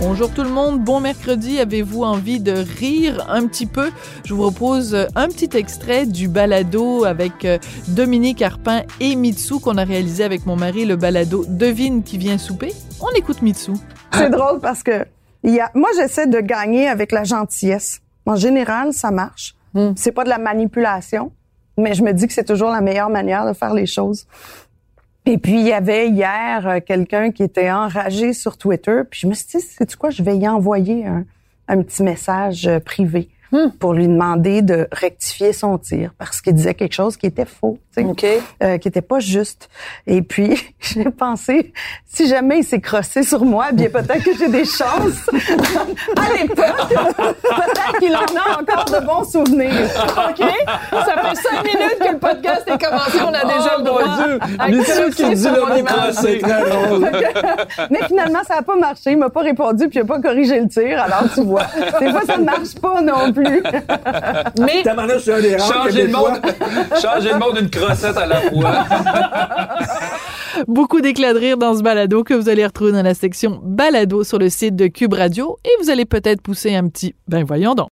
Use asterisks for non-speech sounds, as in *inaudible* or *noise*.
Bonjour tout le monde, bon mercredi. Avez-vous envie de rire un petit peu? Je vous propose un petit extrait du balado avec euh, Dominique Arpin et Mitsu qu'on a réalisé avec mon mari, le balado Devine qui vient souper. On écoute Mitsu. C'est drôle parce que y a, moi, j'essaie de gagner avec la gentillesse. En général, ça marche. C'est pas de la manipulation, mais je me dis que c'est toujours la meilleure manière de faire les choses. Et puis, il y avait hier euh, quelqu'un qui était enragé sur Twitter. Puis je me suis dit, c'est quoi, je vais y envoyer un, un petit message euh, privé pour lui demander de rectifier son tir parce qu'il disait quelque chose qui était faux, euh, qui était pas juste. Et puis, *laughs* j'ai pensé, si jamais il s'est crossé sur moi, bien peut-être que j'ai des chances. *laughs* à l'époque, *laughs* qu'il en a encore de bons souvenirs. OK? Ça fait cinq minutes que le podcast est commencé, on a déjà le droit. à Mitsu qui crosser dit le mon mot crossé, très drôle. *laughs* Mais finalement, ça n'a pas marché. Il m'a pas répondu, puis il a pas corrigé le tir. Alors, tu vois, des fois, ça ne marche pas non plus. Mais Tabarnak, c'est un des rares Changer le monde, changer le monde une crossette à la fois. *laughs* beaucoup d'éclats de rire dans ce balado que vous allez retrouver dans la section balado sur le site de Cube Radio et vous allez peut-être pousser un petit ben voyons donc.